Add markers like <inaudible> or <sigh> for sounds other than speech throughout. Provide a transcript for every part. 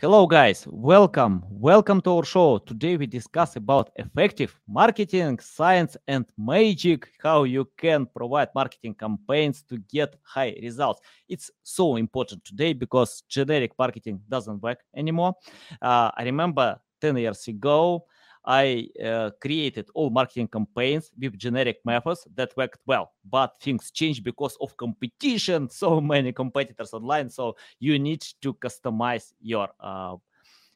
Hello guys, welcome. Welcome to our show. Today we discuss about effective marketing, science and magic, how you can provide marketing campaigns to get high results. It's so important today because generic marketing doesn't work anymore. Uh, I remember 10 years ago, I uh, created all marketing campaigns with generic methods that worked well, but things changed because of competition. <laughs> So many competitors online, so you need to customize your uh,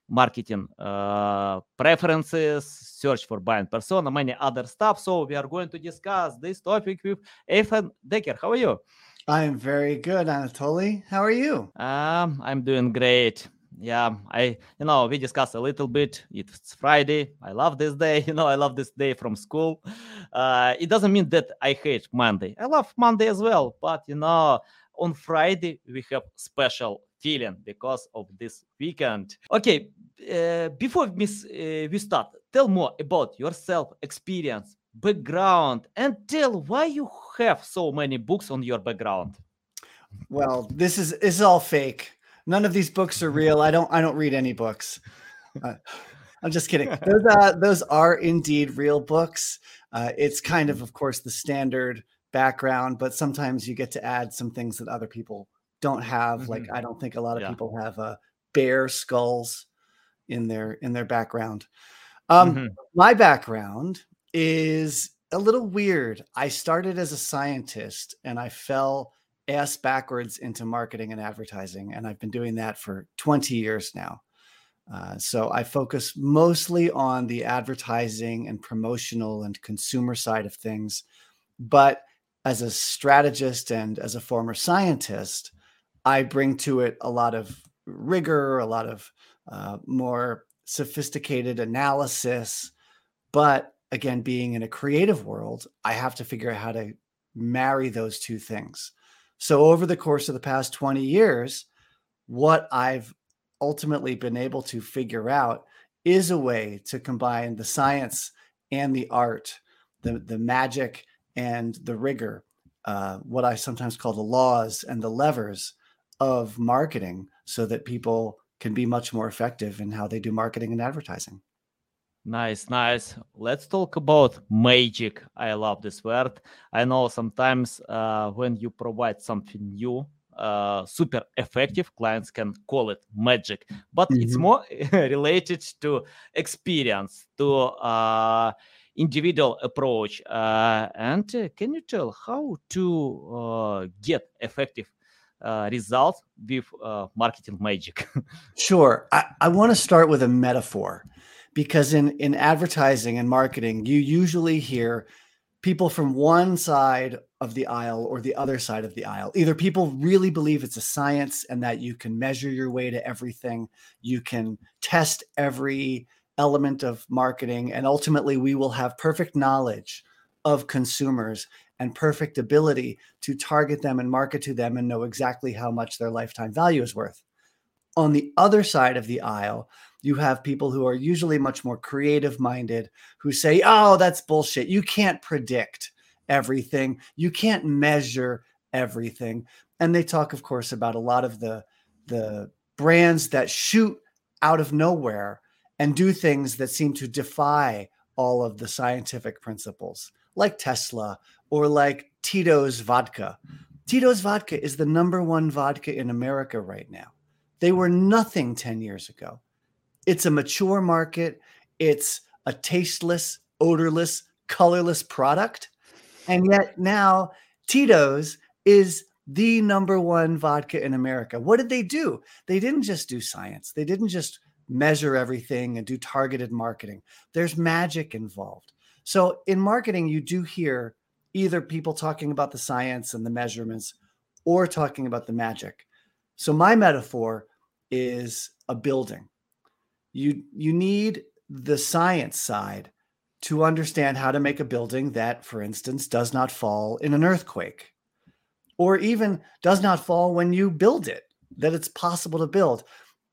marketing uh, preferences, search for buying persona, many other stuff. So we are going to discuss this topic with Ethan Decker. How are you? I am very good, Anatoly. How are you? Um, I'm doing great yeah i you know we discussed a little bit. It's friday. I love this day. <laughs> You know i love this day from school. Uh, it doesn't mean that i hate monday. I love monday as well but you know on friday we have special feeling because of this weekend. Okay uh, before we, uh, we start tell more about yourself experience background and tell why you have so many books on your background. Well this is this is all fake None of these books are real. I don't I don't read any books. Uh, I'm just kidding. <laughs> Those uh, those are indeed real books. Uh, it's kind of, of course, the standard background, but sometimes you get to add some things that other people don't have. Mm-hmm. Like I don't think a lot of yeah. people have uh, bear skulls in their in their background. Um, mm-hmm. My background is a little weird. I started as a scientist, and I fell ass backwards into marketing and advertising. And I've been doing that for 20 years now. Uh, so I focus mostly on the advertising and promotional and consumer side of things. But as a strategist and as a former scientist, I bring to it a lot of rigor, a lot of uh, more sophisticated analysis. But again, being in a creative world, I have to figure out how to marry those two things. So, over the course of the past 20 years, what I've ultimately been able to figure out is a way to combine the science and the art, the, the magic and the rigor, uh, what I sometimes call the laws and the levers of marketing, so that people can be much more effective in how they do marketing and advertising. Nice, nice. Let's talk about magic. I love this word. I know sometimes uh, when you provide something new, uh, super effective, clients can call it magic, but mm-hmm. it's more <laughs> related to experience, to uh, individual approach. Uh, and uh, can you tell how to uh, get effective results with marketing magic? <laughs> sure. I, I want to start with a metaphor because in in advertising and marketing you usually hear people from one side of the aisle or the other side of the aisle. Either people really believe it's a science and that you can measure your way to everything you can test every element of marketing and ultimately we will have perfect knowledge of consumers and perfect ability to target them and market to them and know exactly how much their lifetime value is worth. On the other side of the aisle you have people who are usually much more creative minded who say, oh, that's bullshit. You can't predict everything, you can't measure everything. And they talk, of course, about a lot of the, the brands that shoot out of nowhere and do things that seem to defy all of the scientific principles, like Tesla or like Tito's vodka. Tito's vodka is the number one vodka in America right now. They were nothing 10 years ago. It's a mature market. It's a tasteless, odorless, colorless product. And yet now Tito's is the number one vodka in America. What did they do? They didn't just do science, they didn't just measure everything and do targeted marketing. There's magic involved. So in marketing, you do hear either people talking about the science and the measurements or talking about the magic. So my metaphor is a building you you need the science side to understand how to make a building that for instance does not fall in an earthquake or even does not fall when you build it that it's possible to build.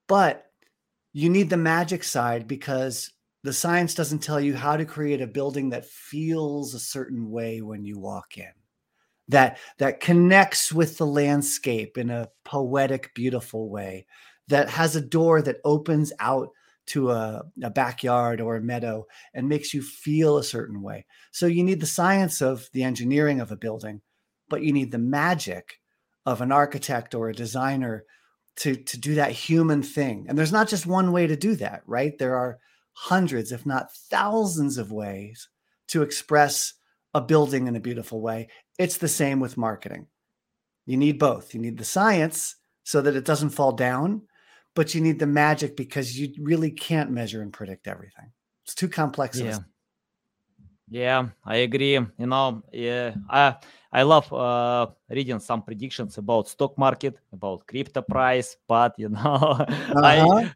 But you need the magic side because the science doesn't tell you how to create a building that feels a certain way when you walk in that that connects with the landscape in a poetic beautiful way that has a door that opens out to a, a, backyard or a meadow and makes you feel a certain way. So you need the science of the engineering of a building but you need the magic of an architect or a designer to to do that human thing. And there's not just one way to do that right? There are hundreds if not thousands of ways to express a building in a beautiful way. It's the same with marketing. You need both. You need the science so that it doesn't fall down but you need the magic because you really can't measure and predict everything it's too complex yeah yeah i agree you know yeah i I love uh, reading some predictions about stock market, about crypto price, but you know, <laughs> uh-huh. I,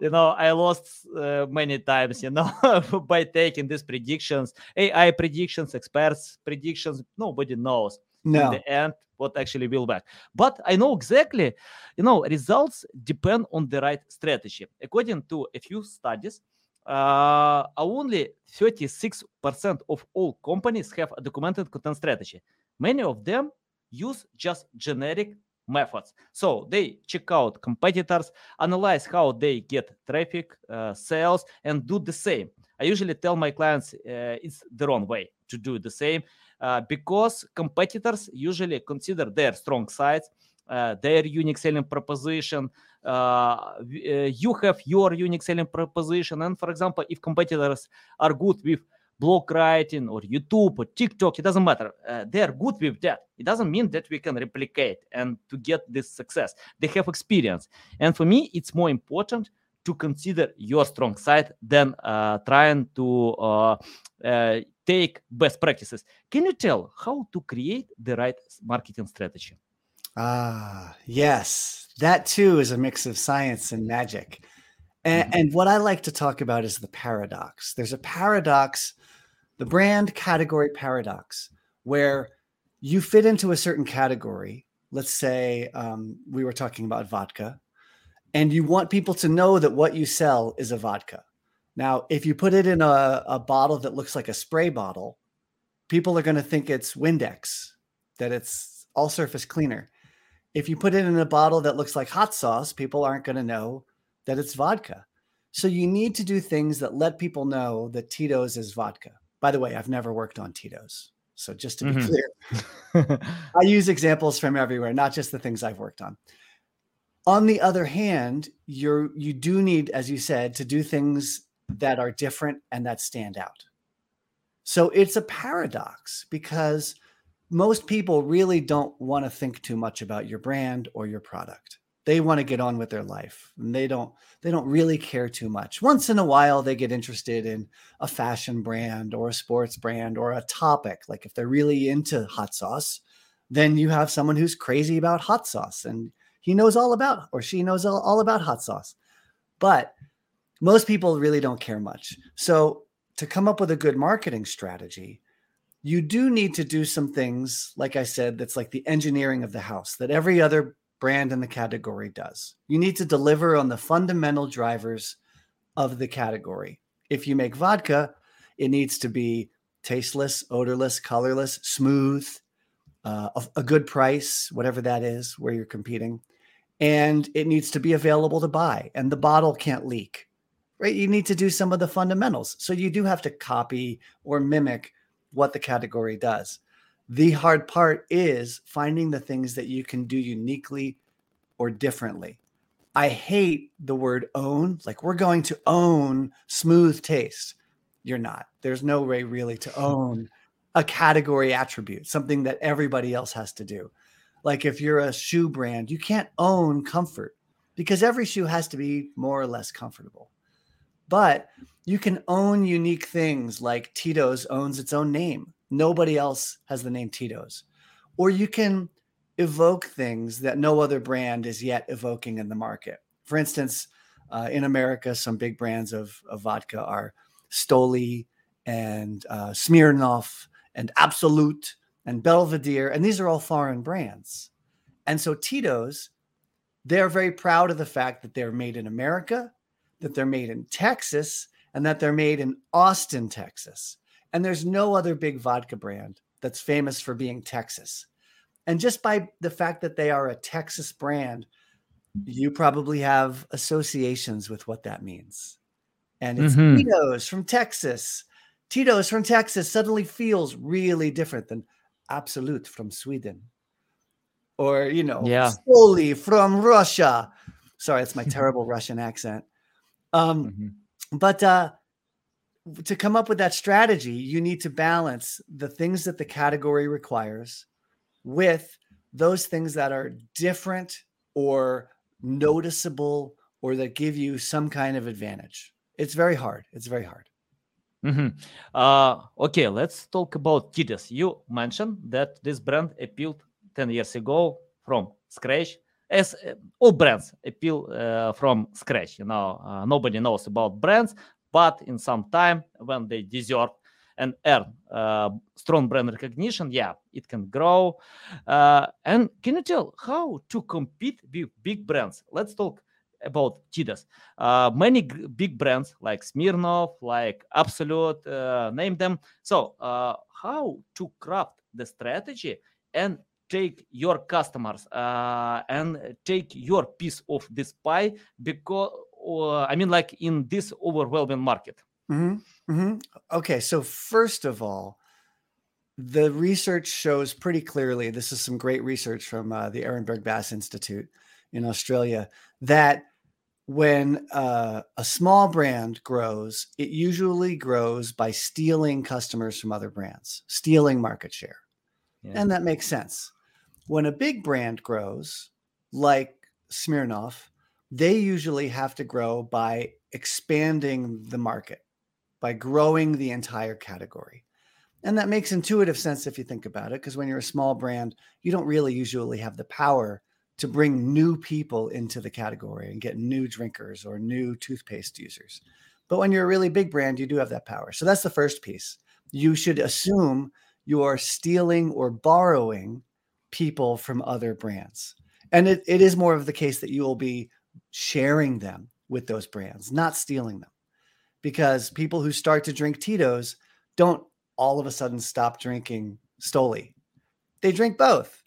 you know, I lost uh, many times, you know, <laughs> by taking these predictions, AI predictions, experts predictions. Nobody knows no. in the end what actually will work. But I know exactly, you know, results depend on the right strategy. According to a few studies, uh, only 36% of all companies have a documented content strategy. Many of them use just generic methods. So they check out competitors, analyze how they get traffic, uh, sales, and do the same. I usually tell my clients uh, it's the wrong way to do the same because competitors usually consider their strong sides, uh, their unique selling proposition. Uh, you have your unique selling proposition, and for example, if competitors are good with blog writing or YouTube or TikTok, it doesn't matter. Uh, they are good with that. It doesn't mean that we can replicate and to get this success. They have experience. And for me, it's more important to consider your strong side than trying to uh take best practices. Can you tell how to create the right marketing strategy? Ah, yes. That too is a mix of science and magic. And, mm-hmm. and, what I like to talk about is the paradox. There's a paradox the brand category paradox, where you fit into a certain category. Let's say um, we were talking about vodka, and you want people to know that what you sell is a vodka. Now, if you put it in a, a bottle that looks like a spray bottle, people are going to think it's Windex, that it's all surface cleaner. If you put it in a bottle that looks like hot sauce, people aren't going to know that it's vodka. So you need to do things that let people know that Tito's is vodka. By the way, I've never worked on Tito's. So just to be mm-hmm. clear, <laughs> I use examples from everywhere, not just the things I've worked on. On the other hand, you're you do need, as you said, to do things that are different and that stand out. So it's a paradox because most people really don't want to think too much about your brand or your product. They want to get on with their life and they don't they don't really care too much. Once in a while they get interested in a fashion brand or a sports brand or a topic. Like if they're really into hot sauce then you have someone who's crazy about hot sauce and he knows all about or she knows all, all about hot sauce. But most people really don't care much so to come up with a good marketing strategy you do need to do some things like i said that's like the engineering of the house that every other brand in the category does. You need to deliver on the fundamental drivers of the category. If you make vodka, it needs to be tasteless, odorless, colorless, smooth, uh, a, a good price, whatever that is where you're competing. And it needs to be available to buy, and the bottle can't leak, right? You need to do some of the fundamentals. So you do have to copy or mimic what the category does. The hard part is finding the things that you can do uniquely or differently. I hate the word own. Like we're going to own smooth taste. You're not. There's no way really to <laughs> own a category attribute, something that everybody else has to do. Like if you're a shoe brand, you can't own comfort because every shoe has to be more or less comfortable. But you can own unique things like Tito's owns its own name. Nobody else has the name Tito's. Or you can evoke things that no other brand is yet evoking in the market. For instance, uh, in America, some big brands of, of vodka are Stoli and uh, Smirnoff and Absolut and Belvedere, and these are all foreign brands. And so Tito's, they're very proud of the fact that they're made in America, that they're made in Texas and that they're made in Austin, Texas. And there's no other big vodka brand that's famous for being Texas. And just by the fact that they are a Texas brand, you probably have associations with what that means. And it's Mhm. Tito's from Texas. Tito's from Texas suddenly feels really different than Absolut from Sweden. Or, you know, Yeah. Stoli from Russia. Sorry, it's my terrible <laughs> Russian accent. Um, Mhm. but uh, to come up with that strategy, you need to balance the things that the category requires with those things that are different or noticeable or that give you some kind of advantage. It's very hard. It's very hard. Mhm. Uh, okay, let's talk about Titus. You mentioned that this brand appealed 10 years ago from scratch. As uh, all brands appeal uh, from scratch, you know, uh, nobody knows about brands, but in some time when they deserve and earn uh, strong brand recognition, yeah, it can grow. Uh, and can you tell how to compete with big brands? Let's talk about Titus uh, many g- big brands like Smirnoff, like Absolut, uh, name them. So, how to craft the strategy and take your customers uh, and take your piece of this pie because uh, I mean, like in this overwhelming market. hmm hmm Okay, so first of all, the research shows pretty clearly. This is some great research from uh, the Ehrenberg Bass Institute in Australia that when uh, a small brand grows, it usually grows by stealing customers from other brands, stealing market share. Yeah. And that makes sense. When a big brand grows, like Smirnoff, they usually have to grow by expanding the market, by growing the entire category. And that makes intuitive sense if you think about it, because when you're a small brand, you don't really usually have the power to bring new people into the category and get new drinkers or new toothpaste users. But when you're a really big brand, you do have that power. So that's the first piece. You should assume you are stealing or borrowing people from other brands. And it, it is more of the case that you will be sharing them with those brands, not stealing them. Because people who start to drink Tito's don't all of a sudden stop drinking Stoli. They drink both.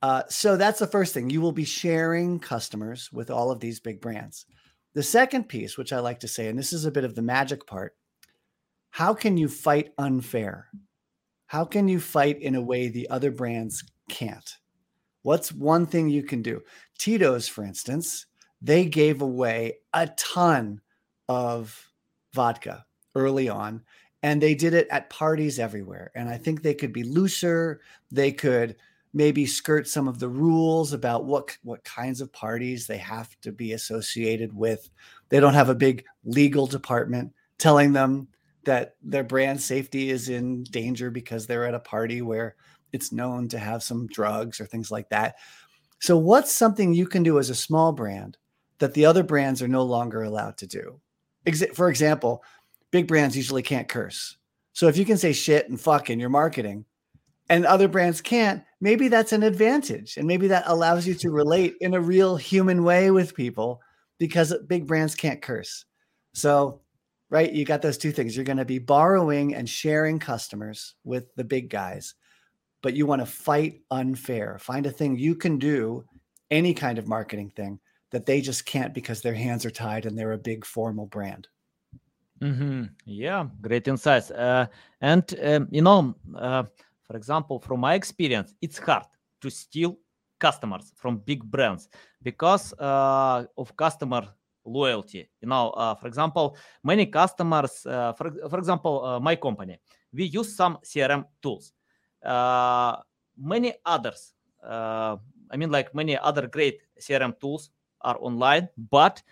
Uh, so that's the first thing. You will be sharing customers with all of these big brands. The second piece, which I like to say, and this is a bit of the magic part how can you fight unfair? How can you fight in a way the other brands can't? What's one thing you can do? Tito's, for instance, they gave away a ton of vodka early on, and they did it at parties everywhere. And I think they could be looser. They could maybe skirt some of the rules about what what kinds of parties they have to be associated with. They don't have a big legal department telling them that their brand safety is in danger because they're at a party where it's known to have some drugs or things like that. So what's something you can do as a small brand that the other brands are no longer allowed to do? For example, big brands usually can't curse. So if you can say shit and fuck in your marketing, and other brands can't, maybe that's an advantage. And maybe that allows you to relate in a real human way with people because big brands can't curse. So, right, you got those two things. You're going to be borrowing and sharing customers with the big guys, but you want to fight unfair. Find a thing you can do, any kind of marketing thing that they just can't because their hands are tied and they're a big formal brand. Mm-hmm. Yeah, great insights. Uh, and um, you know, uh, for example, from my experience, it's hard to steal customers from big brands because uh, of customer loyalty. You know, uh, for example, many customers, uh, for, for example, uh, my company, we use some CRM tools. Uh, many others, uh, I mean, like many other great CRM tools are online, but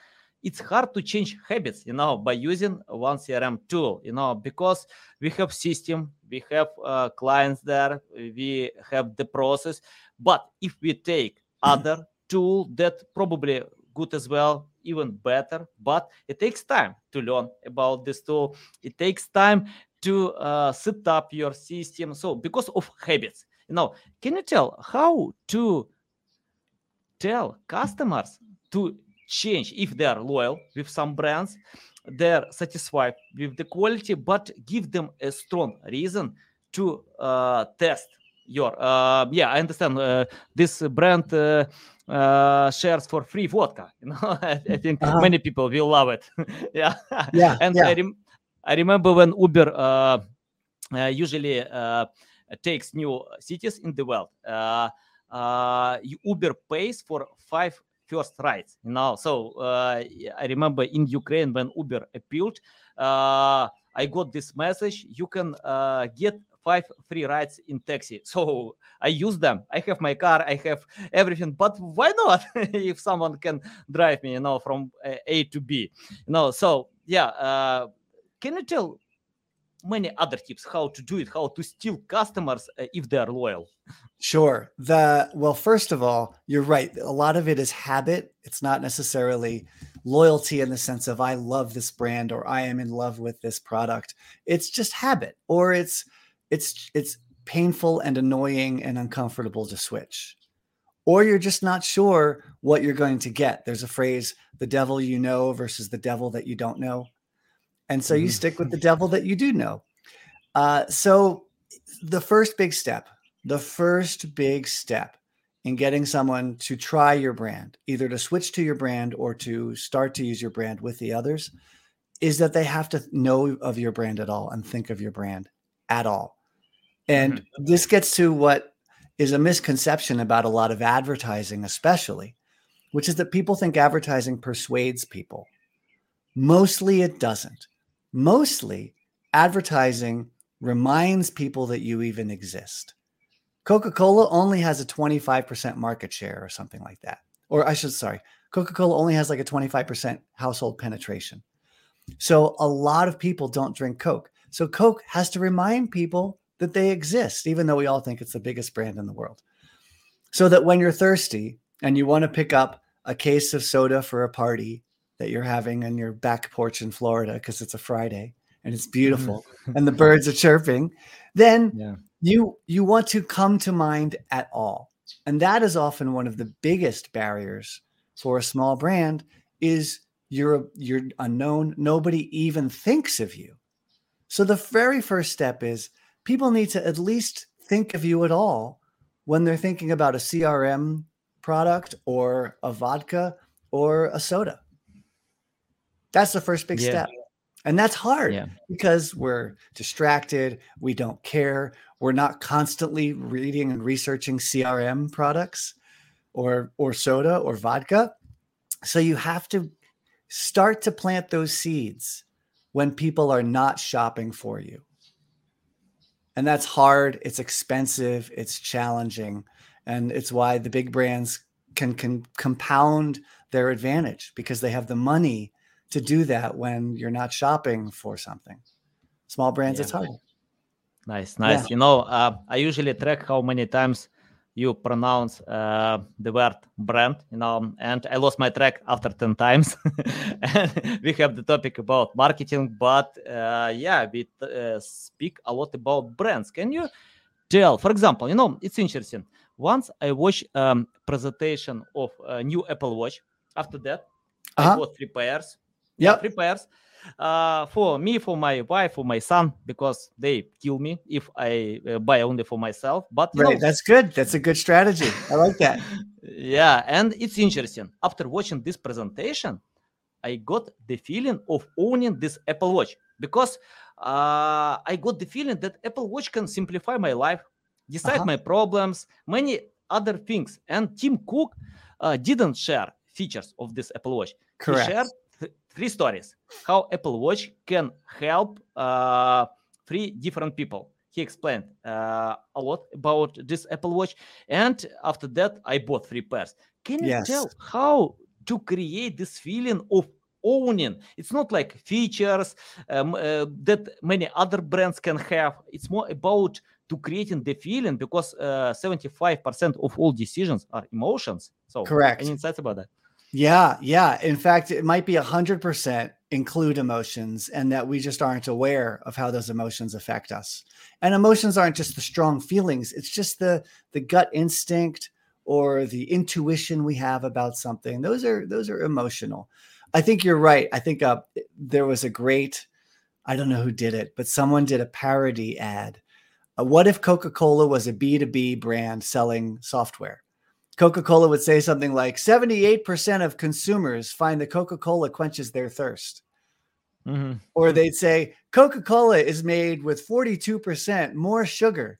it's hard to change habits you know by using one crm tool you know because we have system we have uh, clients there we have the process but if we take other tool that probably good as well even better but it takes time to learn about this tool it takes time to uh, set up your system so because of habits you know can you tell how to tell customers to change if they are loyal with some brands they're satisfied with the quality but give them a strong reason to uh, test your uh, yeah i understand uh, this brand uh, uh, shares for free vodka <laughs> you know i, I think Uh-huh. many people will love it <laughs> yeah Yeah, and yeah. I, rem- I remember when uber uh, uh, usually uh, takes new cities in the world uh, uh, uber pays for five first rides you know? So i remember in ukraine when uber appealed i got this message you can get five free rides in taxi. <laughs> So i use them. I have my car i have everything but why not <laughs> if someone can drive me you know from a to b you know? So yeah uh, can you tell many other tips how to do it how to steal customers uh, if they are loyal Sure. The well, first of all, you're right. A lot of it is habit. It's not necessarily loyalty in the sense of I love this brand or I am in love with this product. It's just habit or it's it's it's painful and annoying and uncomfortable to switch. Or you're just not sure what you're going to get. There's a phrase, the devil you know versus the devil that you don't know. And so you Mhm. stick with the devil that you do know. Uh, so the first big step the first big step in getting someone to try your brand, either to switch to your brand or to start to use your brand with the others, is that they have to know of your brand at all and think of your brand at all. And this gets to what is a misconception about a lot of advertising, especially, which is that people think advertising persuades people. Mostly it doesn't. Mostly advertising reminds people that you even exist. Coca Cola only has a 25% market share or something like that. Or I should, sorry, Coca Cola only has like a 25% household penetration. So a lot of people don't drink Coke. So Coke has to remind people that they exist, even though we all think it's the biggest brand in the world. So that when you're thirsty and you want to pick up a case of soda for a party that you're having on your back porch in Florida because it's a Friday and it's mm-hmm. beautiful and the birds are chirping, then <laughs> yeah. you you want to come to mind at all. And that is often one of the biggest barriers for a small brand is you're you're unknown nobody even thinks of you. So the very first step is people need to at least think of you at all when they're thinking about a crm product or a vodka or a soda that's the first big Yeah. step and that's hard yeah because we're distracted, we don't care, we're not constantly reading and researching CRM products or or soda or vodka. So you have to start to plant those seeds when people are not shopping for you. And that's hard, it's expensive, it's challenging, and it's why the big brands can can compound their advantage because they have the money to do that when you're not shopping for something. Small brands, Yeah. it's hard. Nice, nice. You know, uh, I usually track how many times you pronounce uh, the word brand, you know, and I lost my track after 10 times. <laughs> and we have the topic about marketing, but uh, yeah, we uh, speak a lot about brands. Can you tell, for example, you know, it's interesting. Once I watched um, presentation of a new Apple Watch. After that, I Uh-huh. bought three pairs. Yeah, three pairs uh, for me, for my wife, for my son, because they kill me if I uh, buy only for myself. But Right. That's good. That's a good strategy. I like that. <laughs> yeah, and it's interesting. After watching this presentation, I got the feeling of owning this Apple Watch because uh, I got the feeling that Apple Watch can simplify my life, decide Uh-huh. my problems, many other things. And Tim Cook uh, didn't share features of this Apple Watch. Correct. He shared three stories how Apple Watch can help uh, three different people. He explained uh, a lot about this Apple Watch, and after that, I bought three pairs. Can you Yes. tell how to create this feeling of owning? It's not like features um, uh, that many other brands can have. It's more about to creating the feeling because uh, 75% of all decisions are emotions. So, Correct. Any insights about that? Yeah, yeah. In fact, it might be a hundred percent include emotions, and that we just aren't aware of how those emotions affect us. And emotions aren't just the strong feelings; it's just the the gut instinct or the intuition we have about something. Those are those are emotional. I think you're right. I think uh, there was a great, I don't know who did it, but someone did a parody ad. Uh, what if Coca Cola was a B2B brand selling software? Coca Cola would say something like 78% of consumers find that Coca Cola quenches their thirst. Mm-hmm. Or they'd say Coca Cola is made with 42% more sugar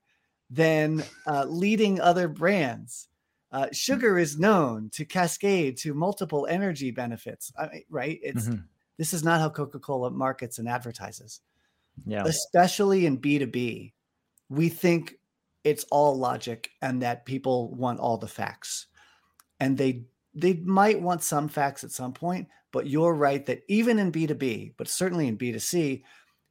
than uh, leading other brands. Uh, sugar is known to cascade to multiple energy benefits. I mean, right? It's mm-hmm. this is not how Coca-Cola markets and advertises. Yeah. Especially in B2B, we think it's all logic and that people want all the facts. And they they might want some facts at some point, but you're right that even in B2B, but certainly in B2C,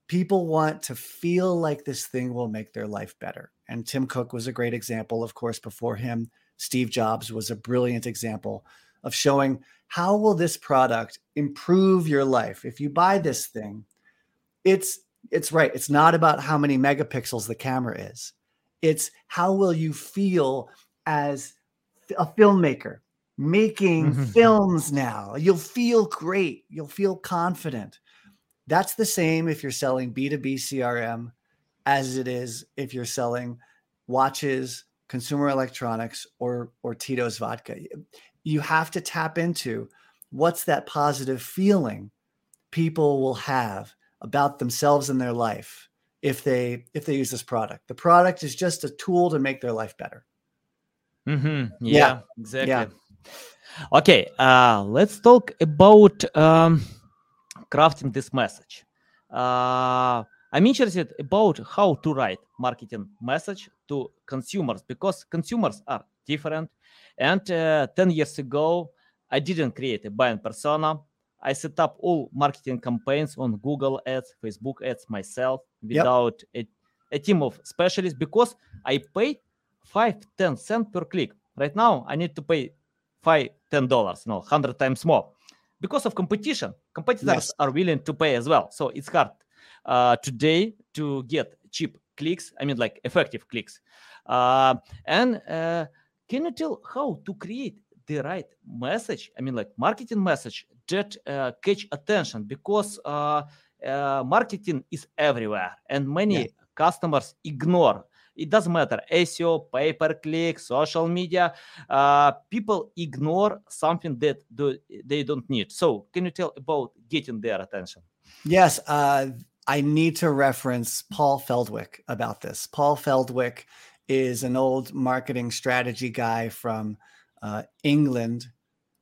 people want to feel like this thing will make their life better. And Tim Cook was a great example, of course, before him Steve Jobs was a brilliant example of showing how will this product improve your life if you buy this thing it's it's right it's not about how many megapixels the camera is it's how will you feel as a filmmaker making mm-hmm. films now you'll feel great you'll feel confident that's the same if you're selling b2b crm as it is if you're selling watches consumer electronics or or Tito's vodka. You have to tap into what's that positive feeling people will have about themselves and their life if they if they use this product. The product is just a tool to make their life better. Mm-hmm. Yeah, yeah, exactly. Yeah. Okay, uh, let's talk about um, crafting this message. Uh, I'm interested about how to write marketing message to consumers because consumers are different. And uh, 10 years ago, I didn't create a buying persona. I set up all marketing campaigns on Google Ads, Facebook Ads myself without yep. a, a team of specialists because I pay 5, 10 cents per click. Right now, I need to pay 5, 10 dollars, no, 100 times more because of competition. Competitors yes. are willing to pay as well. So it's hard uh, today to get cheap clicks. I mean, like effective clicks. Uh, and uh, can you tell how to create the right message? I mean, like marketing message that uh, catch attention because uh, uh, marketing is everywhere and many yeah. customers ignore it doesn't matter SEO, pay per click, social media. Uh, people ignore something that do, they don't need. So, can you tell about getting their attention? Yes, uh, I need to reference Paul Feldwick about this. Paul Feldwick is an old marketing strategy guy from uh, England,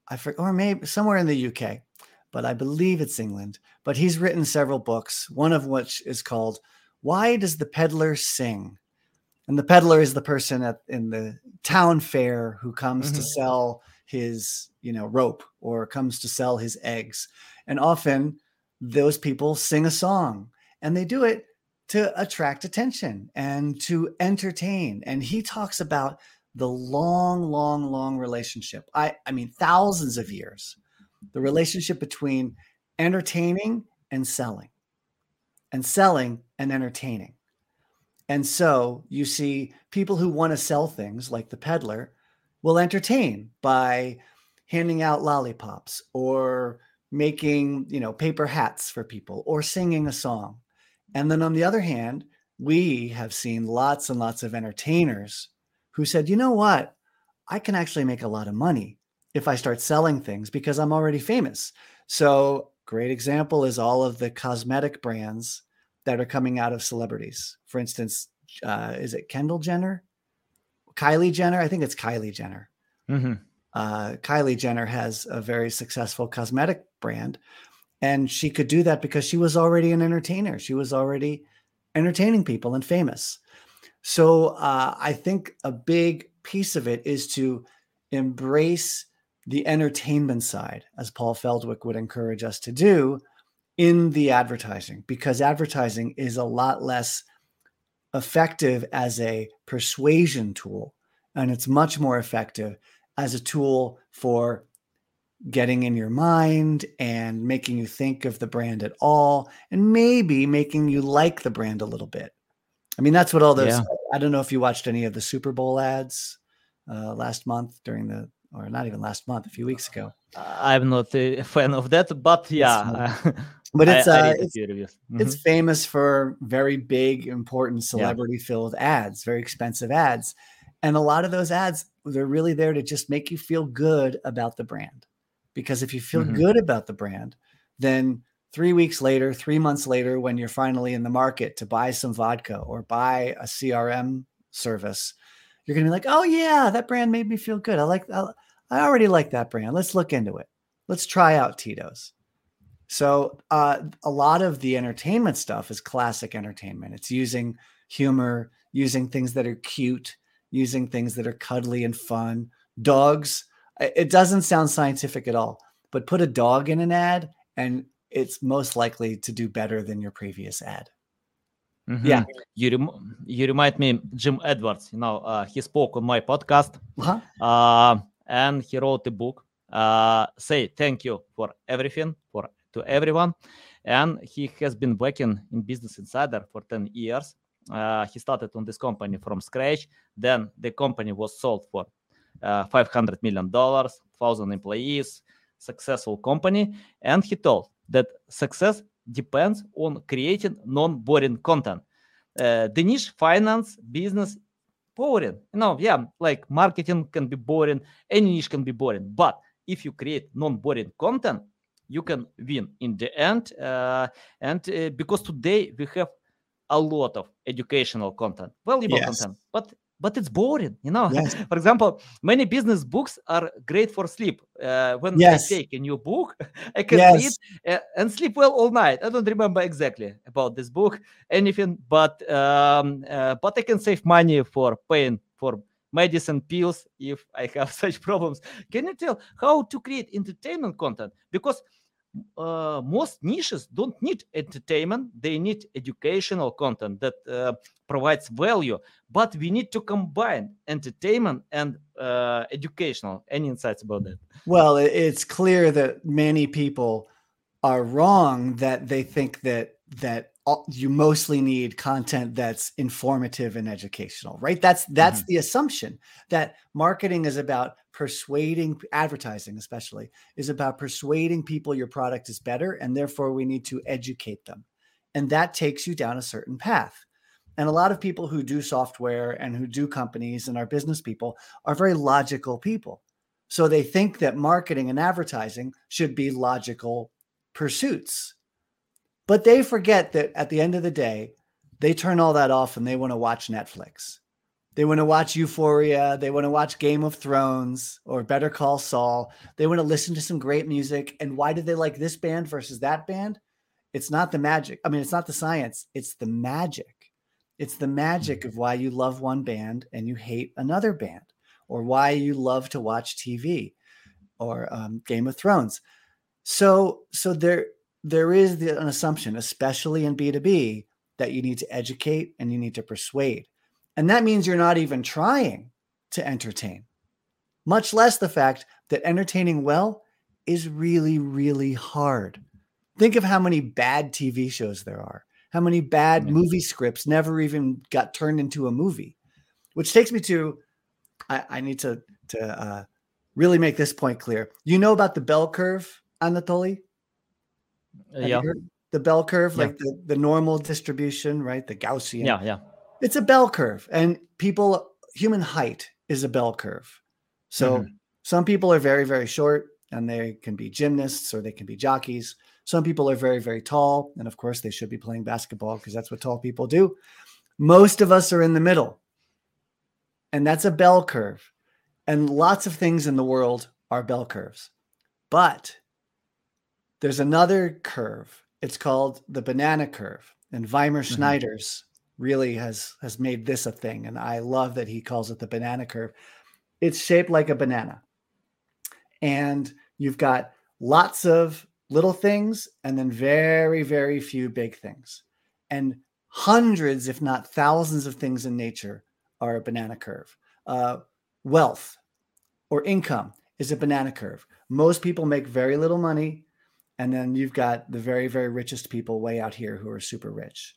I forget, or maybe somewhere in the UK, but I believe it's England. But he's written several books, one of which is called "Why Does the Peddler Sing?" And the peddler is the person at in the town fair who comes mm-hmm. to sell his, you know, rope or comes to sell his eggs, and often those people sing a song and they do it to attract attention and to entertain. And he talks about the long, long, long relationship. I, I mean, thousands of years, the relationship between entertaining and selling, and selling and entertaining. And so you see people who want to sell things like the peddler will entertain by handing out lollipops or making, you know, paper hats for people or singing a song and then on the other hand, we have seen lots and lots of entertainers who said, you know what? I can actually make a lot of money if I start selling things because I'm already famous. So, great example is all of the cosmetic brands that are coming out of celebrities. For instance, uh, is it Kendall Jenner? Kylie Jenner? I think it's Kylie Jenner. Mm-hmm. Uh, Kylie Jenner has a very successful cosmetic brand and she could do that because she was already an entertainer. She was already entertaining people and famous. So uh, I think a big piece of it is to embrace the entertainment side, as Paul Feldwick would encourage us to do in the advertising, because advertising is a lot less effective as a persuasion tool. And it's much more effective as a tool for getting in your mind and making you think of the brand at all and maybe making you like the brand a little bit. I mean, that's what all those yeah. I don't know if you watched any of the Super Bowl ads uh, last month during the, or not even last month, a few weeks ago. I'm not a fan of that, but yeah. <laughs> but it's I, uh, it's, reviews. it's famous for very big, important, celebrity-filled ads, very expensive ads, and a lot of those ads they're really there to just make you feel good about the brand. Because if you feel Mhm. good about the brand, then three weeks later, three months later, when you're finally in the market to buy some vodka or buy a CRM service, you're gonna be like, "Oh yeah, that brand made me feel good. I like, I, I already like that brand. Let's look into it. Let's try out Tito's." So uh, a lot of the entertainment stuff is classic entertainment. It's using humor, using things that are cute, using things that are cuddly and fun. Dogs. It doesn't sound scientific at all, but put a dog in an ad, and it's most likely to do better than your previous ad. Yeah. Mhm. You rem- you remind me Jim Edwards. You know, uh, he spoke on my podcast, Uh-huh. uh, and he wrote a book. Uh, say thank you for everything for to everyone, and he has been working in Business Insider for ten years. Uh, he started on this company from scratch. Then the company was sold for uh, five hundred million dollars, thousand employees, successful company, and he told that success depends on creating non-boring content. Uh, the niche finance business boring. You know, yeah, like marketing can be boring, any niche can be boring. But if you create non-boring content, you can win in the end. Uh, and uh, because today we have a lot of educational content, valuable Yes. content, but but it's boring. You know, Yes. <laughs> for example, many business books are great for sleep. Uh, when Yes. I take a new book, <laughs> I can read uh, and sleep well all night. I don't remember exactly about this book, anything, but um, uh, but I can save money for paying for medicine pills if I have <laughs> such problems. Can you tell how to create entertainment content? Because uh, most niches don't need entertainment; they need educational content that uh, provides value. But we need to combine entertainment and uh, educational. Any insights about that? Well, it's clear that many people are wrong that they think that that all, you mostly need content that's informative and educational, right? That's that's mm-hmm. the assumption that marketing is about persuading advertising especially is about persuading people your product is better and therefore we need to educate them. And that takes you down a certain path. And a lot of people who do software and who do companies and are business people are very logical people. So they think that marketing and advertising should be logical pursuits. But they forget that at the end of the day, they turn all that off and they want to watch Netflix. They want to watch Euphoria. They want to watch Game of Thrones or Better Call Saul. They want to listen to some great music. And why do they like this band versus that band? It's not the magic. I mean, it's not the science, it's the magic. It's the magic of why you love one band and you hate another band, or why you love to watch TV or um, Game of Thrones. So, so there, there is the, an assumption, especially in B2B, that you need to educate and you need to persuade. And that means you're not even trying to entertain, much less the fact that entertaining well is really, really hard. Think of how many bad TV shows there are, how many bad Yeah. movie scripts never even got turned into a movie, which takes me to I, I need to, to uh, really make this point clear. You know about the bell curve, Anatoly? Yeah, The bell curve, Yeah. like the, the normal distribution, right? The Gaussian yeah, yeah. it's a bell curve and people human height is a bell curve so Mhm. some people are very very short and they can be gymnasts or they can be jockeys some people are very very tall and of course they should be playing basketball because that's what tall people do most of us are in the middle and that's a bell curve and lots of things in the world are bell curves but there's another curve it's called the banana curve and Wiemer Mhm. Snijders really has has made this a thing and I love that he calls it the banana curve. It's shaped like a banana. And you've got lots of little things and then very very few big things. And hundreds if not thousands of things in nature are a banana curve. Uh, wealth or income is a banana curve. Most people make very little money and then you've got the very very richest people way out here who are super rich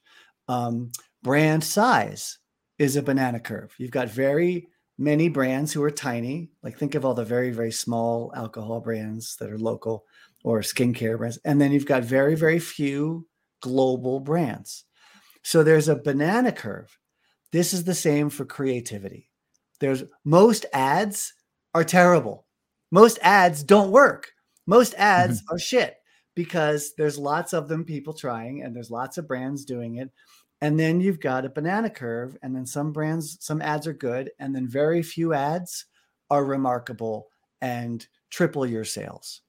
um, brand size is a banana curve you've got very many brands who are tiny. Like think of all the very, very small alcohol brands that are local or skincare brands. And then you've got very, very few global brands. So there's a banana curve. This is the same for creativity. There's most ads are terrible. Most ads don't work. Most ads mm-hmm. <laughs> are shit because there's lots of them people trying and there's lots of brands doing it. And then you've got a banana curve and then some brands some ads are good and then very few ads are remarkable and triple your sales.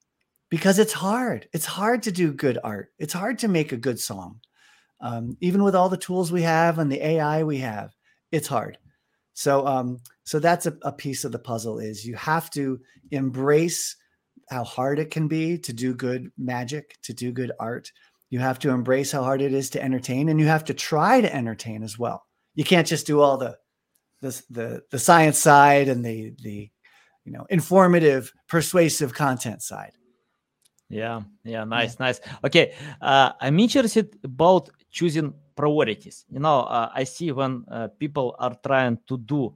Because it's hard. It's hard to do good art. It's hard to make a good song. Um, even with all the tools we have and the AI we have, it's hard. So, um, so that's a, a piece of the puzzle. Is you have to embrace how hard it can be to do good magic, to do good art. You have to embrace how hard it is to entertain, and you have to try to entertain as well. You can't just do all the the the, the science side and the the you know informative, persuasive content side. Yeah, yeah, nice, yeah. nice. Okay, uh, I'm interested about choosing priorities. You know, uh, I see when uh, people are trying to do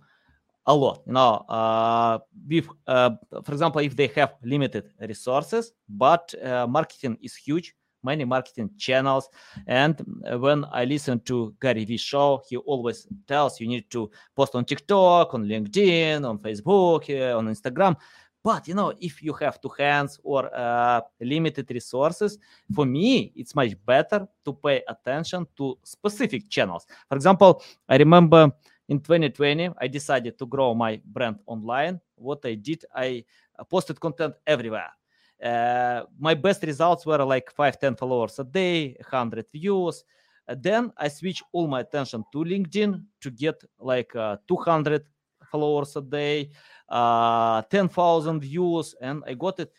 a lot. You know, uh, with, uh, for example, if they have limited resources, but uh, marketing is huge, many marketing channels. And when I listen to Gary Vee show, he always tells you need to post on TikTok, on LinkedIn, on Facebook, on Instagram. But you know, if you have two hands or uh, limited resources, for me, it's much better to pay attention to specific channels. For example, I remember in 2020, I decided to grow my brand online. What I did, I uh, posted content everywhere. Uh, my best results were like 5 10 followers a day 100 views then i switched all my attention to linkedin to get like uh, 200 followers a day uh, 10,000 views, and I got it.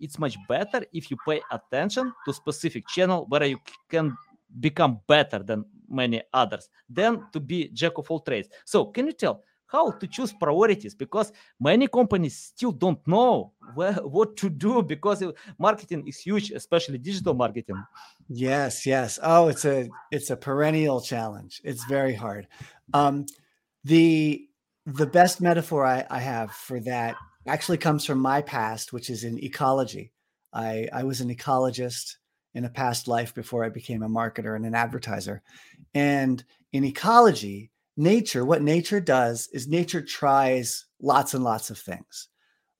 It's much better if you pay attention to specific channel where you can become better than many others than to be jack of all trades. So, can you tell how to choose priorities? Because many companies still don't know where, what to do <laughs> because marketing is huge, especially digital marketing. Yes, yes. Oh, it's a it's a perennial challenge. It's very hard. Um, the the best metaphor I, I, have for that actually comes from my past, which is in ecology. I, I was an ecologist in a past life before I became a marketer and an advertiser. And in ecology, nature, what nature does is nature tries lots and lots of things.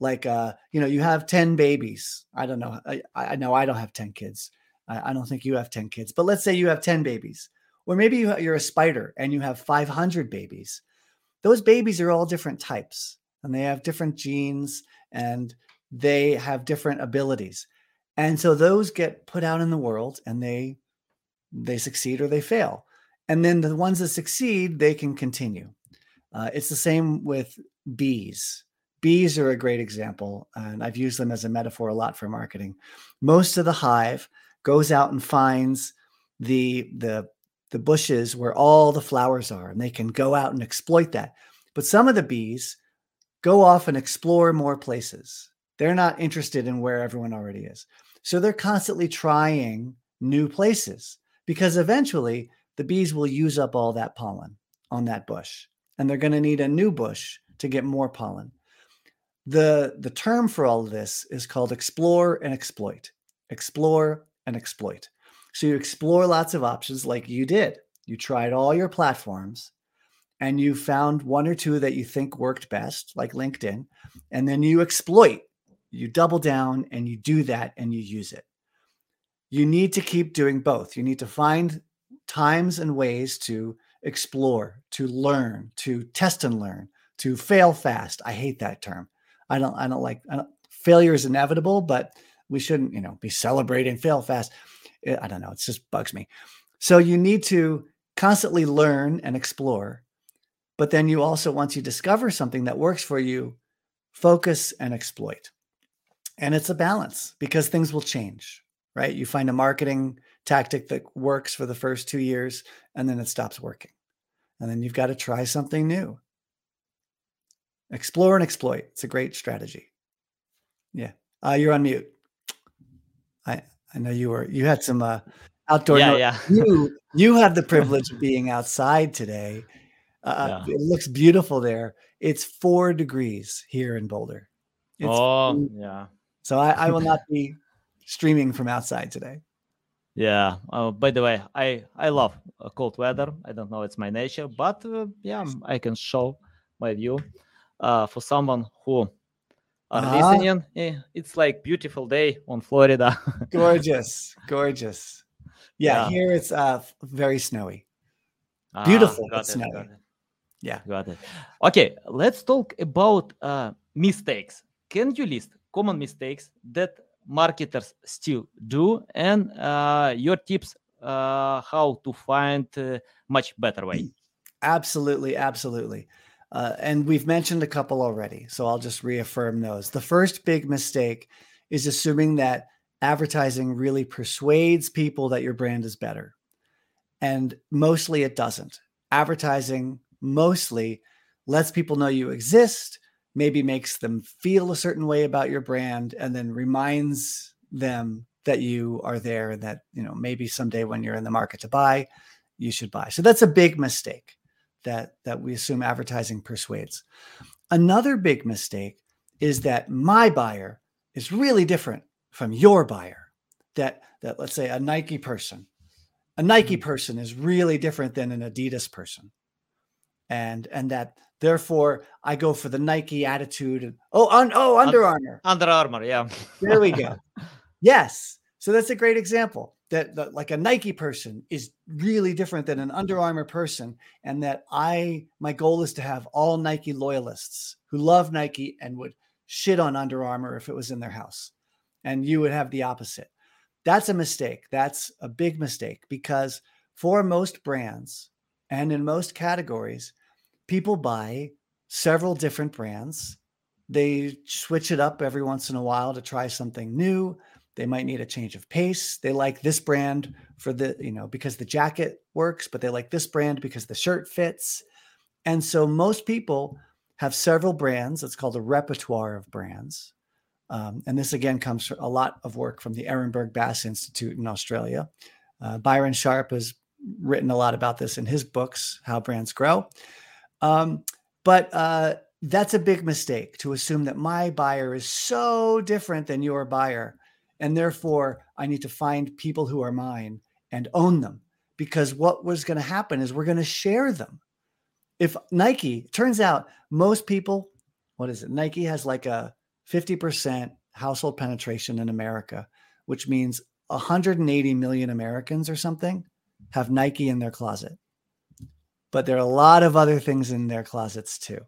Like, uh, you know, you have 10 babies. I don't know. I, I know I don't have 10 kids. I, I don't think you have 10 kids, but let's say you have 10 babies. Or maybe you, you're a spider and you have 500 babies those babies are all different types and they have different genes and they have different abilities. And so those get put out in the world and they they succeed or they fail. And then the ones that succeed, they can continue. Uh, it's the same with bees. Bees are a great example, and I've used them as a metaphor a lot for marketing. Most of the hive goes out and finds the the the bushes where all the flowers are, and they can go out and exploit that. But some of the bees go off and explore more places. They're not interested in where everyone already is. So they're constantly trying new places because eventually the bees will use up all that pollen on that bush and they're going to need a new bush to get more pollen. The, the term for all of this is called explore and exploit. Explore and exploit. So you explore lots of options like you did. You tried all your platforms and you found one or two that you think worked best, like LinkedIn, and then you exploit, you double down and you do that and you use it. You need to keep doing both. You need to find times and ways to explore, to learn, to test and learn, to fail fast. I hate that term. I don't I don't like I don't, failure is inevitable, but we shouldn't, you know, be celebrating fail fast. Eh, I don't know. It just bugs me. So you need to constantly learn and explore. But then you also, once you discover something that works for you, focus and exploit. And it's a balance because things will change, right? You find a marketing tactic that works for the first two years and then it stops working. And then you've got to try something new. Explore and exploit. It's a great strategy. Yeah. Uh, you're on mute. I, I know you were you had some uh, outdoor. Yeah, yeah. you you have the <laughs> privilege of being outside today. Uh, yeah. It looks beautiful there. It's four degrees here in Boulder. It's oh, yeah. So I, I will not <laughs> be streaming from outside today. Yeah. Uh, by the way, I I love uh, cold weather. I don't know it's my nature, but uh, yeah, I can show my view. Uh, for someone who are uh-huh. listening, eh, it's like beautiful day on Florida. <laughs> gorgeous, gorgeous. Yeah, yeah, here it's uh very snowy. Ah, beautiful, but it, snowy. Yeah, got it. Okay, let's talk about uh, mistakes. Can you list common mistakes that marketers still do and uh, your tips uh, how to find a much better way. <clears throat> Absolutely absolutely. Uh, and we've mentioned a couple already so i'll just reaffirm those. The first big mistake is assuming that advertising really persuades people that your brand is better and mostly it doesn't. Advertising mostly lets people know you exist maybe makes them feel a certain way about your brand and then reminds them that you are there and that you know maybe someday when you're in the market to buy you should buy. So that's a big mistake that that we assume advertising persuades. Another big mistake is that my buyer is really different from your buyer. That that let's say a nike person. A nike mm-hmm. person is really different than an adidas person and and that Therefore, I go for the Nike attitude. And, oh, un, oh, Under Armour. Under Armour, yeah. there we go. <laughs> Yes. So that's a great example that, that, like a Nike person is really different than an Under Armour person, and that I my goal is to have all Nike loyalists who love Nike and would shit on Under Armour if it was in their house, and you would have the opposite. That's a mistake. That's a big mistake because for most brands and in most categories, people buy several different brands. They switch it up every once in a while to try something new. They might need a change of pace. They like this brand for the, you know, because the jacket works, but they like this brand because the shirt fits. And so most people have several brands. It's called a repertoire of brands. Um, and this again comes from a lot of work from the Ehrenberg Bass Institute in Australia. Uh, Byron Sharp has written a lot about this in his books, How Brands Grow. Um, but uh, that's a big mistake to assume that my buyer is so different than your buyer. And therefore, I need to find people who are mine and own them. Because what was going to happen is we're going to share them. If Nike, turns out most people, what is it? Nike has like a 50% household penetration in America, which means 180 million Americans or something have Nike in their closet but there are a lot of other things in their closets too.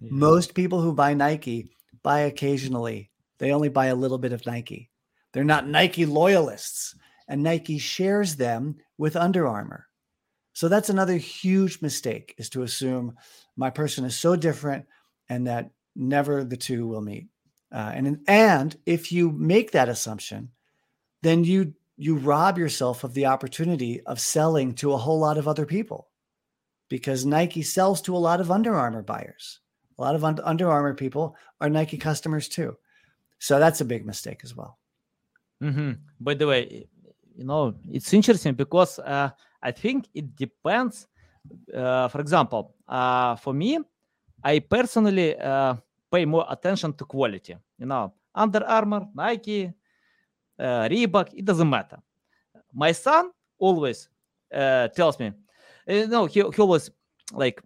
Yeah. Most people who buy Nike buy occasionally. They only buy a little bit of Nike. They're not Nike loyalists, and Nike shares them with Under Armour. So that's another huge mistake is to assume my person is so different and that never the two will meet. Uh, and and if you make that assumption, then you you rob yourself of the opportunity of selling to a whole lot of other people because Nike sells to a lot of Under Armour buyers. A lot of Under Armour people are Nike customers too. So that's a big mistake as well. Mm-hmm. By the way, you know, it's interesting because uh, I think it depends. Uh, for example, uh, for me, I personally uh, pay more attention to quality. You know, Under Armour, Nike, uh, Reebok, it doesn't matter. My son always uh, tells me, uh, no, he, he was like,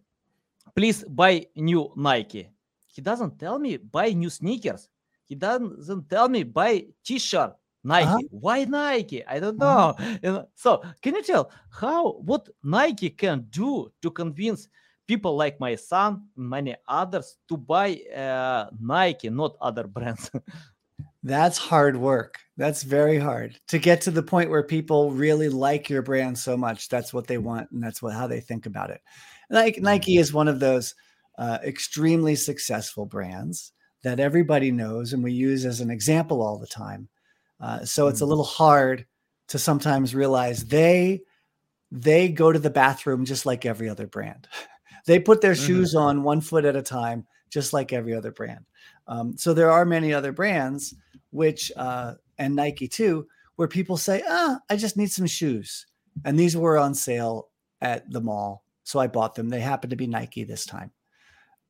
please buy new Nike. He doesn't tell me buy new sneakers. He doesn't tell me buy t-shirt. Nike. Uh-huh. Why Nike? I don't know. <laughs> Uh-huh. So, can you tell how what Nike can do to convince people like my son, many others, to buy uh, Nike, not other brands? <laughs> That's hard work. That's very hard to get to the point where people really like your brand so much. That's what they want, and that's what how they think about it. Like mm-hmm. Nike is one of those uh, extremely successful brands that everybody knows, and we use as an example all the time. Uh, so it's a mm-hmm. little hard to sometimes realize they they go to the bathroom just like every other brand. <laughs> they put their mm-hmm. shoes on one foot at a time, just like every other brand. Um, so there are many other brands which uh, and Nike too, where people say, "Ah, I just need some shoes," and these were on sale at the mall, so I bought them. They happened to be Nike this time.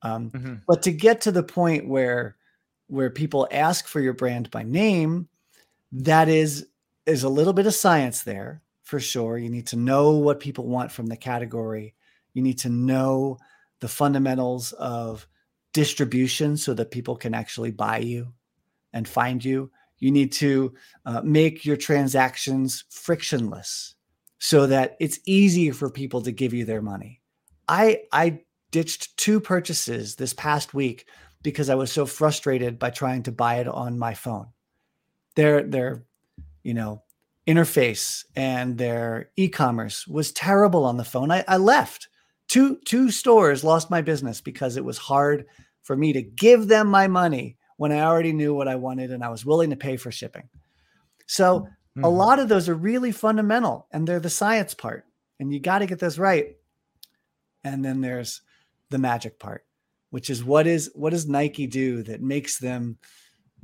Um, Mm-hmm. But to get to the point where where people ask for your brand by name, that is is a little bit of science there for sure. You need to know what people want from the category. You need to know the fundamentals of distribution so that people can actually buy you and find you. You need to uh, make your transactions frictionless so that it's easy for people to give you their money. I I ditched two purchases this past week because I was so frustrated by trying to buy it on my phone. Their their you know interface and their e-commerce was terrible on the phone. I, I left. Two two stores lost my business because it was hard for me to give them my money when I already knew what I wanted and I was willing to pay for shipping. So Mm-hmm. a lot of those are really fundamental and they're the science part and you got to get those right and then there's the magic part which is what is what does nike do that makes them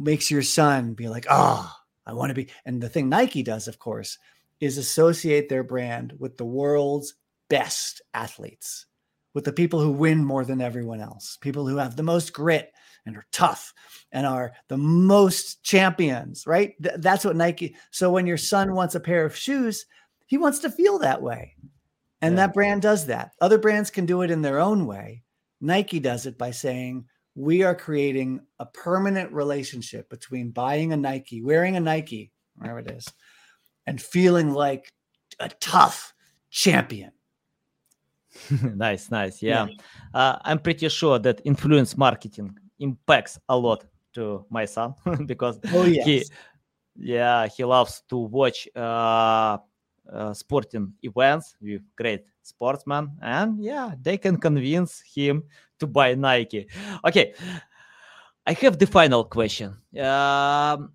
makes your son be like oh i want to be and the thing nike does of course is associate their brand with the world's best athletes with the people who win more than everyone else people who have the most grit and are tough and are the most champions, right? Th- that's what Nike. So when your son wants a pair of shoes, he wants to feel that way. And Yeah. that brand does that. Other brands can do it in their own way. Nike does it by saying, we are creating a permanent relationship between buying a Nike, wearing a Nike, wherever it is, and feeling like a tough champion. <laughs> nice, nice. Yeah. Uh, I'm pretty sure that influence marketing impacts a lot to my son <laughs> because Oh, yes. he, yeah, he loves to watch uh, uh, sporting events with great sportsmen, and yeah, they can convince him to buy Nike. Okay, I have the final question. Um,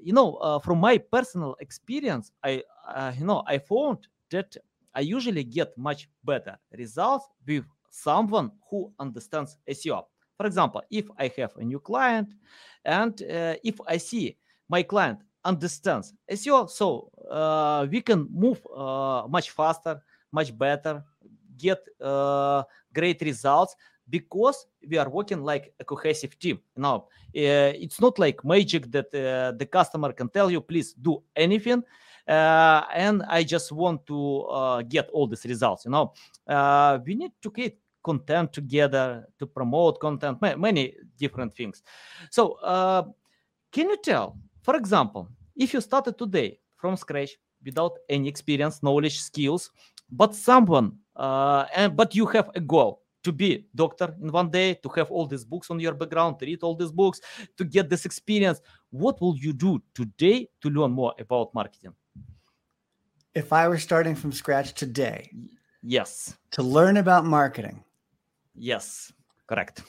you know, uh, from my personal experience, I, uh, you know, I found that I usually get much better results with someone who understands SEO. For example, if I have a new client and uh, if I see my client understands SEO, so uh, we can move uh, much faster, much better, get uh, great results because we are working like a cohesive team. Now, uh, it's not like magic that uh, the customer can tell you, please do anything. Uh, and I just want to uh, get all these results. You know, uh, we need to create content together to promote content, ma- many different things. So, uh, can you tell, for example, if you started today from scratch without any experience, knowledge, skills, but someone, uh, and but you have a goal to be doctor in one day, to have all these books on your background, to read all these books, to get this experience, what will you do today to learn more about marketing? If I were starting from scratch today Yes, to learn about marketing, yes, correct.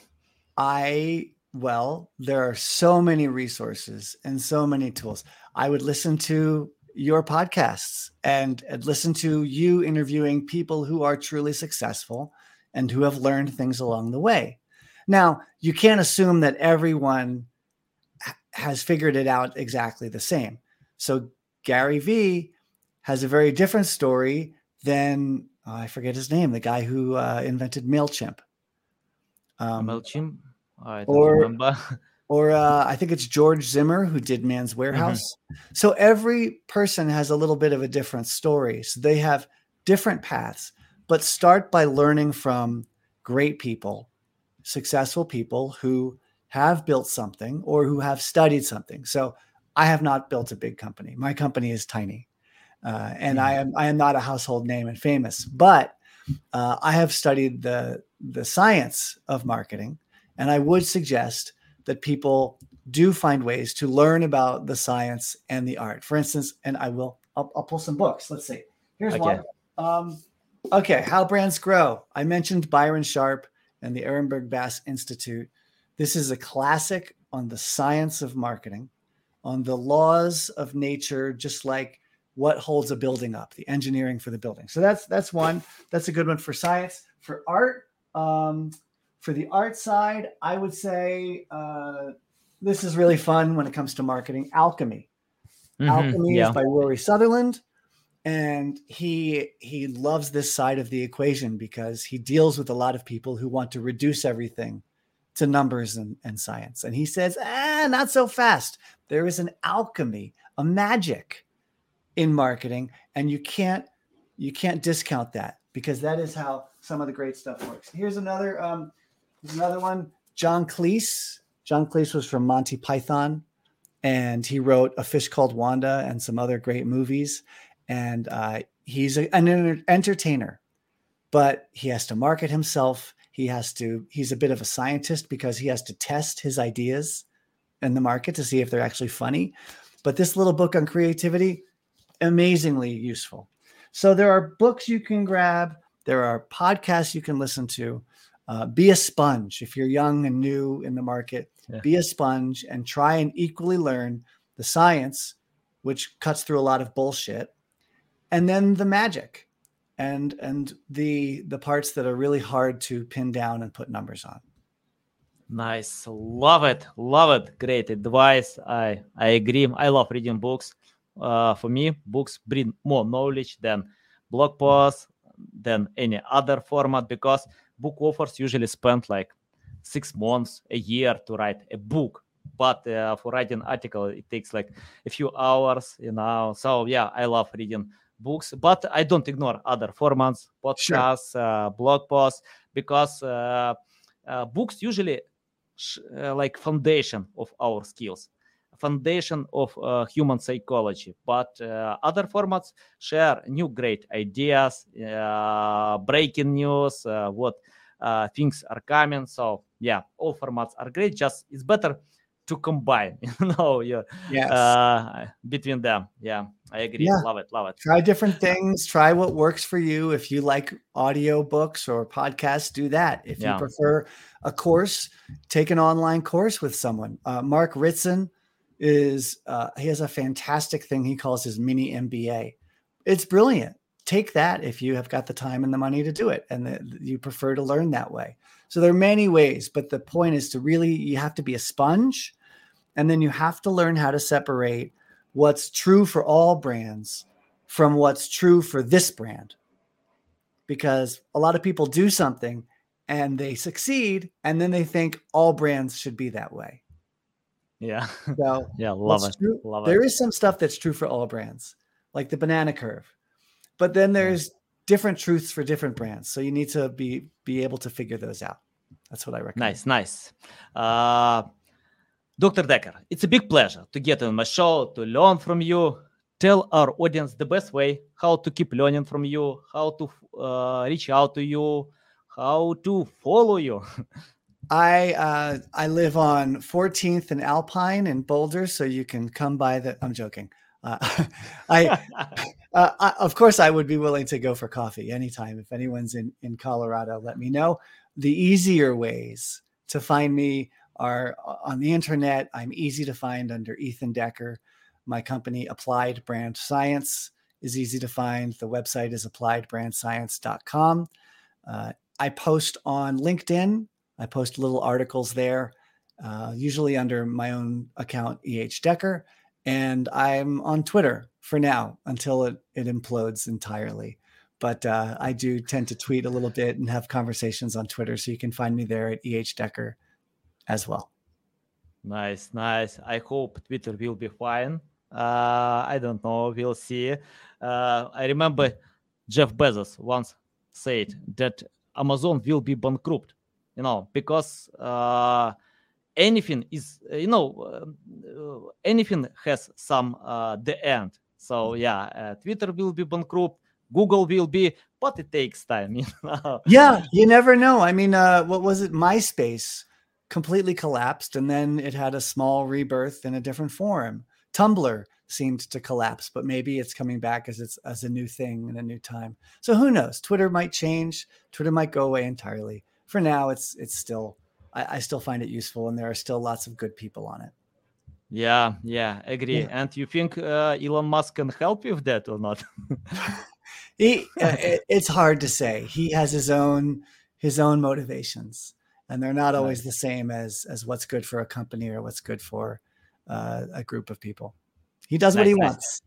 I, well, there are so many resources and so many tools. I would listen to your podcasts and, and listen to you interviewing people who are truly successful and who have learned things along the way. Now, you can't assume that everyone has figured it out exactly the same. So, Gary Vee has a very different story than oh, I forget his name, the guy who uh, invented MailChimp. Um, MailChimp, I don't or- remember. <laughs> or uh, I think it's George Zimmer who did Men's Wearhouse. So every person has a little bit of a different story. So they have different paths, but start by learning from great people, successful people who have built something or who have studied something. So I have not built a big company. My company is tiny, uh, and I am I am not a household name and famous, but uh, I have studied the the science of marketing, and I would suggest that people do find ways to learn about the science and the art. For instance, and I will I'll, I'll pull some books. Let's see. Here's Okay. one. Um, okay, how brands grow. I mentioned Byron Sharp and the Ehrenberg Bass Institute. This is a classic on the science of marketing, on the laws of nature, just like what holds a building up, the engineering for the building. So that's that's one. That's a good one for science. For art, um, for the art side, I would say uh, this is really fun when it comes to marketing. Alchemy. Mhm, Alchemy yeah. is by Rory Sutherland. and he he loves this side of the equation because he deals with a lot of people who want to reduce everything to numbers and, and science and he says ah not so fast there is an alchemy a magic in marketing and you can't you can't discount that because that is how some of the great stuff works here's another um here's another one john cleese john cleese was from monty python and he wrote a fish called wanda and some other great movies and uh, he's a, an entertainer, but he has to market himself. He has to. He's a bit of a scientist because he has to test his ideas in the market to see if they're actually funny. But this little book on creativity, amazingly useful. So there are books you can grab. There are podcasts you can listen to. Uh, be a sponge if you're young and new in the market. Yeah. Be a sponge and try and equally learn the science, which cuts through a lot of bullshit, and then the magic and and the the parts that are really hard to pin down and put numbers on nice love it love it great advice i i agree i love reading books uh, for me books bring more knowledge than blog posts than any other format because book authors usually spend like six months a year to write a book. But uh, for writing article it takes like a few hours you know. So yeah i love reading books, but I don't ignore other formats, podcasts, sure. uh, blog posts, because uh, uh, books usually sh- uh, like foundation of our skills, foundation of uh, human psychology. But uh, other formats share new great ideas, breaking news, what things are coming. So yeah, all formats are great. Just it's better to combine <laughs> you know yeah yes. uh, between them yeah i agree yeah. love it love it try different things try what works for you if you like audio books or podcasts do that if yeah. you prefer a course take an online course with someone uh, mark ritson is uh, he has a fantastic thing he calls his mini mba it's brilliant take that if you have got the time and the money to do it and the, you prefer to learn that way so there are many ways, but the point is to really, you have to be a sponge and then you have to learn how to separate what's true for all brands from what's true for this brand. Because a lot of people do something and they succeed and then they think all brands should be that way. Yeah. <laughs> So yeah, love it. True, love there it. is some stuff that's true for all brands, like the banana curve. But then there's different truths for different brands. So you need to be be able to figure those out. That's what I recommend. Nice, nice. Uh, Dr. Decker, it's a big pleasure to get on my show, to learn from you. Tell our audience the best way how to keep learning from you, how to uh, reach out to you, how to follow you. <laughs> I uh, I live on 14th and Alpine in Boulder, so you can come by the. I'm joking. Uh, <laughs> I, <laughs> uh, I, of course, I would be willing to go for coffee anytime. If anyone's in in Colorado, let me know the easier ways to find me are uh, on the internet. I'm easy to find under Ethan Decker. My company, Applied Brand Science, is easy to find. The website is appliedbrandscience.com. Uh, I post on LinkedIn. I post little articles there, uh, usually under my own account, EH Decker. And I'm on Twitter for now until it, it implodes entirely but uh, I do tend to tweet a little bit and have conversations on Twitter. So you can find me there at EH Decker as well. Nice, nice. I hope Twitter will be fine. Uh, I don't know. We'll see. Uh, I remember Jeff Bezos once said that Amazon will be bankrupt, you know, because uh, anything is, you know, uh, anything has some uh, the end. So yeah, uh, Twitter will be bankrupt. Google will be, but it takes time. <laughs> You know? Yeah, you never know. I mean, uh, what was it? MySpace completely collapsed, and then it had a small rebirth in a different form. Tumblr seemed to collapse, but maybe it's coming back as it's as a new thing in a new time. So who knows? Twitter might change. Twitter might go away entirely. For now, it's it's still I, I still find it useful, and there are still lots of good people on it. Yeah, yeah, agree. Yeah. And you think uh, Elon Musk can help you with that or not? <laughs> he uh, it, it's hard to say. He has his own his own motivations, and they're not always the same as as what's good for a company or what's good for uh, a group of people. He does nice, what he nice. wants.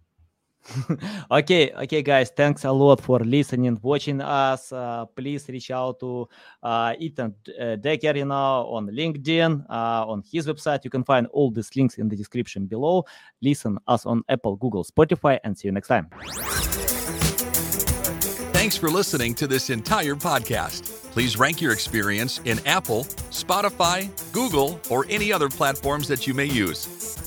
<laughs> okay, okay, guys. Thanks a lot for listening, watching us. Uh, please reach out to uh, Ethan uh, Decker, you know, on LinkedIn, uh, on his website. You can find all these links in the description below. Listen us on Apple, Google, Spotify, and see you next time. Thanks for listening to this entire podcast. Please rank your experience in Apple, Spotify, Google, or any other platforms that you may use.